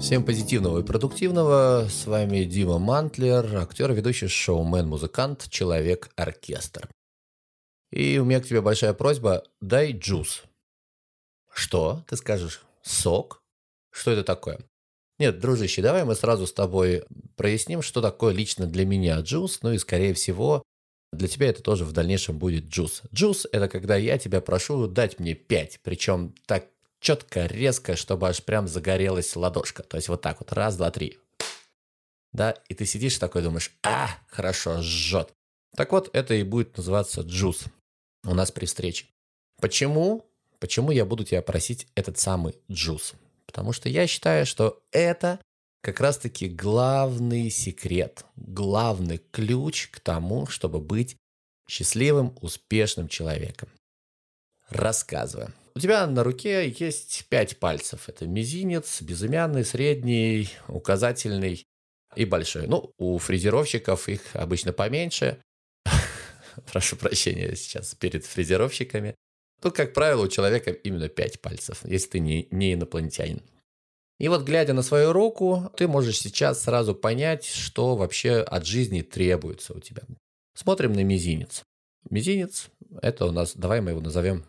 Всем позитивного и продуктивного. С вами Дима Мантлер, актер, ведущий шоумен, музыкант, человек-оркестр. И у меня к тебе большая просьба. Дай джуз. Что? Ты скажешь, сок? Что это такое? Нет, дружище, давай мы сразу с тобой проясним, что такое лично для меня джуз. Ну и, скорее всего, для тебя это тоже в дальнейшем будет джуз. Джуз – это когда я тебя прошу дать мне 5, причем так четко, резко, чтобы аж прям загорелась ладошка. То есть вот так вот, раз, два, три. Да, и ты сидишь такой думаешь, а, хорошо, жжет. Так вот, это и будет называться джуз у нас при встрече. Почему? Почему я буду тебя просить этот самый джуз? Потому что я считаю, что это как раз-таки главный секрет, главный ключ к тому, чтобы быть счастливым, успешным человеком. Рассказываю. У тебя на руке есть пять пальцев. Это мизинец, безымянный, средний, указательный и большой. Ну, у фрезеровщиков их обычно поменьше. Прошу прощения сейчас перед фрезеровщиками. Тут, как правило, у человека именно пять пальцев, если ты не, не инопланетянин. И вот глядя на свою руку, ты можешь сейчас сразу понять, что вообще от жизни требуется у тебя. Смотрим на мизинец. Мизинец – это у нас, давай мы его назовем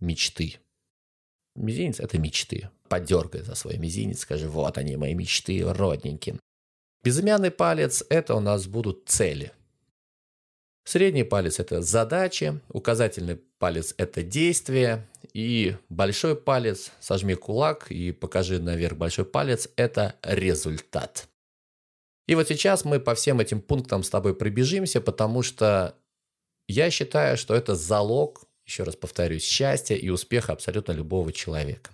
мечты. Мизинец – это мечты. Подергай за свой мизинец, скажи, вот они, мои мечты, родненькие. Безымянный палец – это у нас будут цели. Средний палец – это задачи, указательный палец – это действия, и большой палец, сожми кулак и покажи наверх большой палец – это результат. И вот сейчас мы по всем этим пунктам с тобой пробежимся, потому что я считаю, что это залог, еще раз повторюсь, счастья и успеха абсолютно любого человека.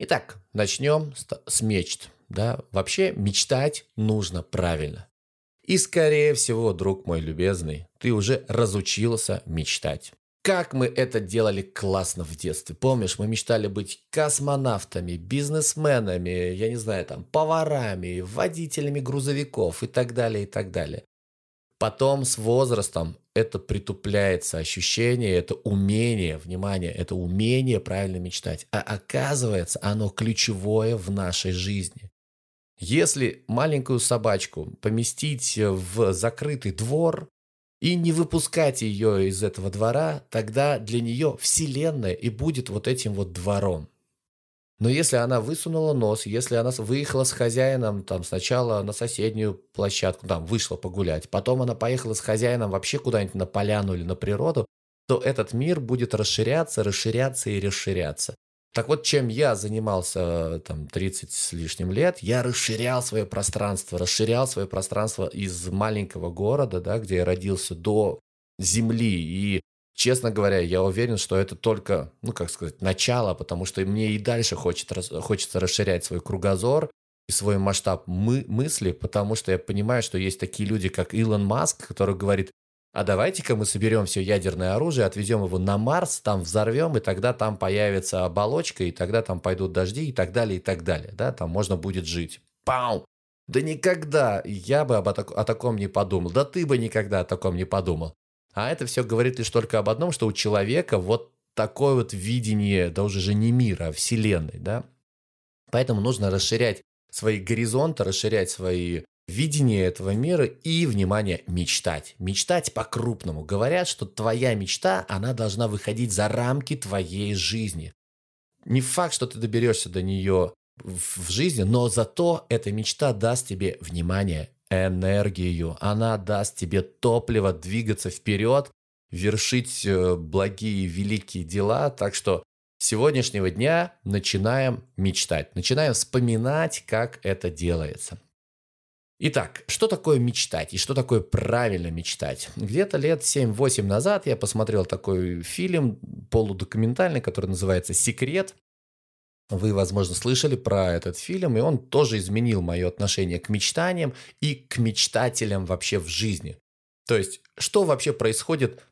Итак, начнем с мечт. Да? Вообще мечтать нужно правильно. И, скорее всего, друг мой любезный, ты уже разучился мечтать. Как мы это делали классно в детстве. Помнишь, мы мечтали быть космонавтами, бизнесменами, я не знаю, там, поварами, водителями грузовиков и так далее, и так далее. Потом с возрастом это притупляется ощущение, это умение, внимание, это умение правильно мечтать. А оказывается, оно ключевое в нашей жизни. Если маленькую собачку поместить в закрытый двор и не выпускать ее из этого двора, тогда для нее Вселенная и будет вот этим вот двором. Но если она высунула нос, если она выехала с хозяином там сначала на соседнюю площадку, там вышла погулять, потом она поехала с хозяином вообще куда-нибудь на поляну или на природу, то этот мир будет расширяться, расширяться и расширяться. Так вот, чем я занимался там 30 с лишним лет, я расширял свое пространство, расширял свое пространство из маленького города, да, где я родился, до земли. И, честно говоря, я уверен, что это только, ну, как сказать, начало, потому что мне и дальше хочет, хочется расширять свой кругозор и свой масштаб мы, мысли, потому что я понимаю, что есть такие люди, как Илон Маск, который говорит, а давайте-ка мы соберем все ядерное оружие, отвезем его на Марс, там взорвем, и тогда там появится оболочка, и тогда там пойдут дожди, и так далее, и так далее. Да, там можно будет жить. Пау! Да никогда я бы об, о таком не подумал. Да ты бы никогда о таком не подумал. А это все говорит лишь только об одном, что у человека вот такое вот видение, да уже же не мира, а вселенной, да. Поэтому нужно расширять свои горизонты, расширять свои видение этого мира и, внимание, мечтать. Мечтать по-крупному. Говорят, что твоя мечта, она должна выходить за рамки твоей жизни. Не факт, что ты доберешься до нее в жизни, но зато эта мечта даст тебе внимание, энергию. Она даст тебе топливо двигаться вперед, вершить э, благие, великие дела. Так что с сегодняшнего дня начинаем мечтать, начинаем вспоминать, как это делается. Итак, что такое мечтать и что такое правильно мечтать? Где-то лет 7-8 назад я посмотрел такой фильм полудокументальный, который называется «Секрет». Вы, возможно, слышали про этот фильм, и он тоже изменил мое отношение к мечтаниям и к мечтателям вообще в жизни. То есть, что вообще происходит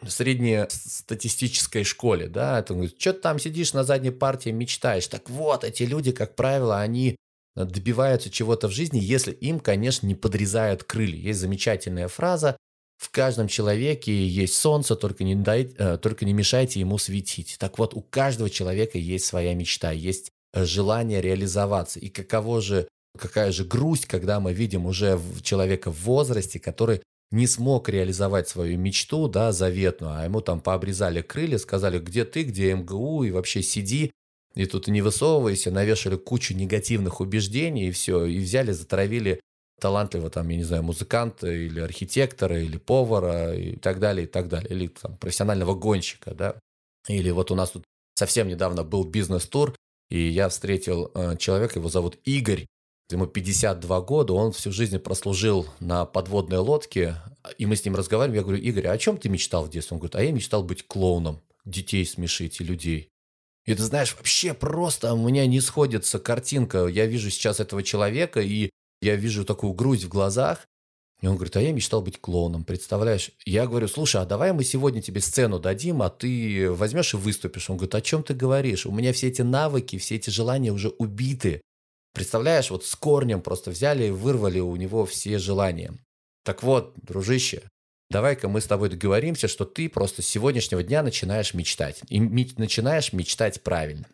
в среднестатистической школе, да, это что ты там сидишь на задней партии, мечтаешь. Так вот, эти люди, как правило, они добиваются чего-то в жизни, если им, конечно, не подрезают крылья. Есть замечательная фраза «В каждом человеке есть солнце, только не, дай, э, только не мешайте ему светить». Так вот, у каждого человека есть своя мечта, есть желание реализоваться. И каково же, какая же грусть, когда мы видим уже человека в возрасте, который не смог реализовать свою мечту, да, заветную, а ему там пообрезали крылья, сказали, где ты, где МГУ, и вообще сиди, и тут не высовывайся, навешали кучу негативных убеждений, и все, и взяли, затравили талантливого, там, я не знаю, музыканта или архитектора, или повара, и так далее, и так далее, или там профессионального гонщика, да. Или вот у нас тут совсем недавно был бизнес-тур, и я встретил э, человека, его зовут Игорь, ему 52 года, он всю жизнь прослужил на подводной лодке, и мы с ним разговариваем, я говорю, Игорь, а о чем ты мечтал в детстве? Он говорит, а я мечтал быть клоуном, детей смешить и людей. И ты знаешь, вообще просто у меня не сходится картинка. Я вижу сейчас этого человека, и я вижу такую грусть в глазах. И он говорит, а я мечтал быть клоуном, представляешь? Я говорю, слушай, а давай мы сегодня тебе сцену дадим, а ты возьмешь и выступишь. Он говорит, о чем ты говоришь? У меня все эти навыки, все эти желания уже убиты. Представляешь, вот с корнем просто взяли и вырвали у него все желания. Так вот, дружище, давай-ка мы с тобой договоримся, что ты просто с сегодняшнего дня начинаешь мечтать. И начинаешь мечтать правильно.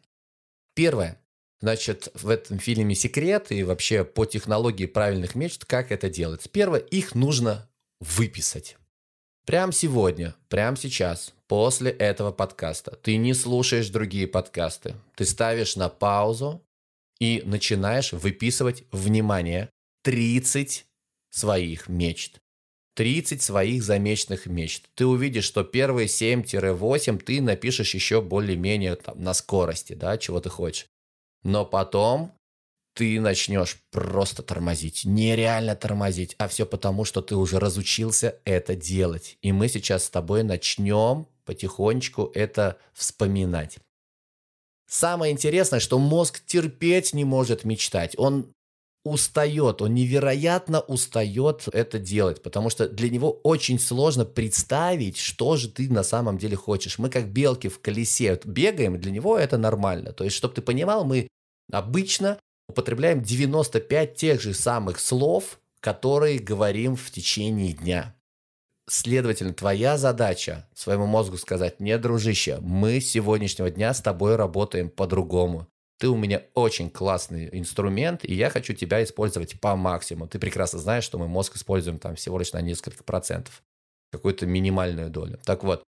Первое. Значит, в этом фильме секрет и вообще по технологии правильных мечт, как это делать. Первое, их нужно выписать. Прямо сегодня, прямо сейчас, после этого подкаста, ты не слушаешь другие подкасты. Ты ставишь на паузу и начинаешь выписывать, внимание, 30 своих мечт. 30 своих замеченных мечт. Ты увидишь, что первые 7-8 ты напишешь еще более-менее там, на скорости, да, чего ты хочешь. Но потом ты начнешь просто тормозить, нереально тормозить, а все потому, что ты уже разучился это делать. И мы сейчас с тобой начнем потихонечку это вспоминать. Самое интересное, что мозг терпеть не может мечтать. Он устает, он невероятно устает это делать, потому что для него очень сложно представить, что же ты на самом деле хочешь. Мы как белки в колесе бегаем, для него это нормально. То есть, чтобы ты понимал, мы обычно употребляем 95 тех же самых слов, которые говорим в течение дня. Следовательно, твоя задача своему мозгу сказать, не, дружище, мы с сегодняшнего дня с тобой работаем по-другому. Ты у меня очень классный инструмент, и я хочу тебя использовать по максимуму. Ты прекрасно знаешь, что мы мозг используем там всего лишь на несколько процентов, какую-то минимальную долю. Так вот,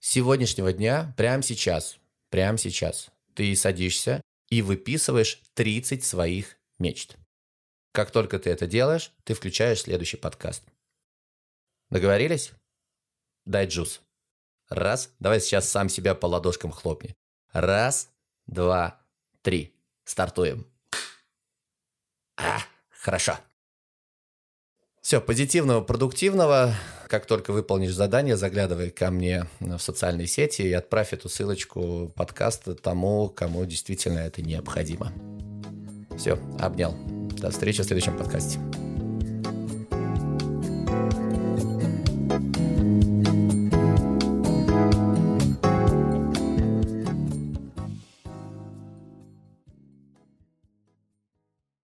с сегодняшнего дня, прямо сейчас, прямо сейчас, ты садишься и выписываешь 30 своих мечт. Как только ты это делаешь, ты включаешь следующий подкаст. Договорились? Дай джуз. Раз. Давай сейчас сам себя по ладошкам хлопни. Раз, два, три. Стартуем. А, хорошо. Все, позитивного, продуктивного. Как только выполнишь задание, заглядывай ко мне в социальные сети и отправь эту ссылочку подкаста тому, кому действительно это необходимо. Все, обнял. До встречи в следующем подкасте.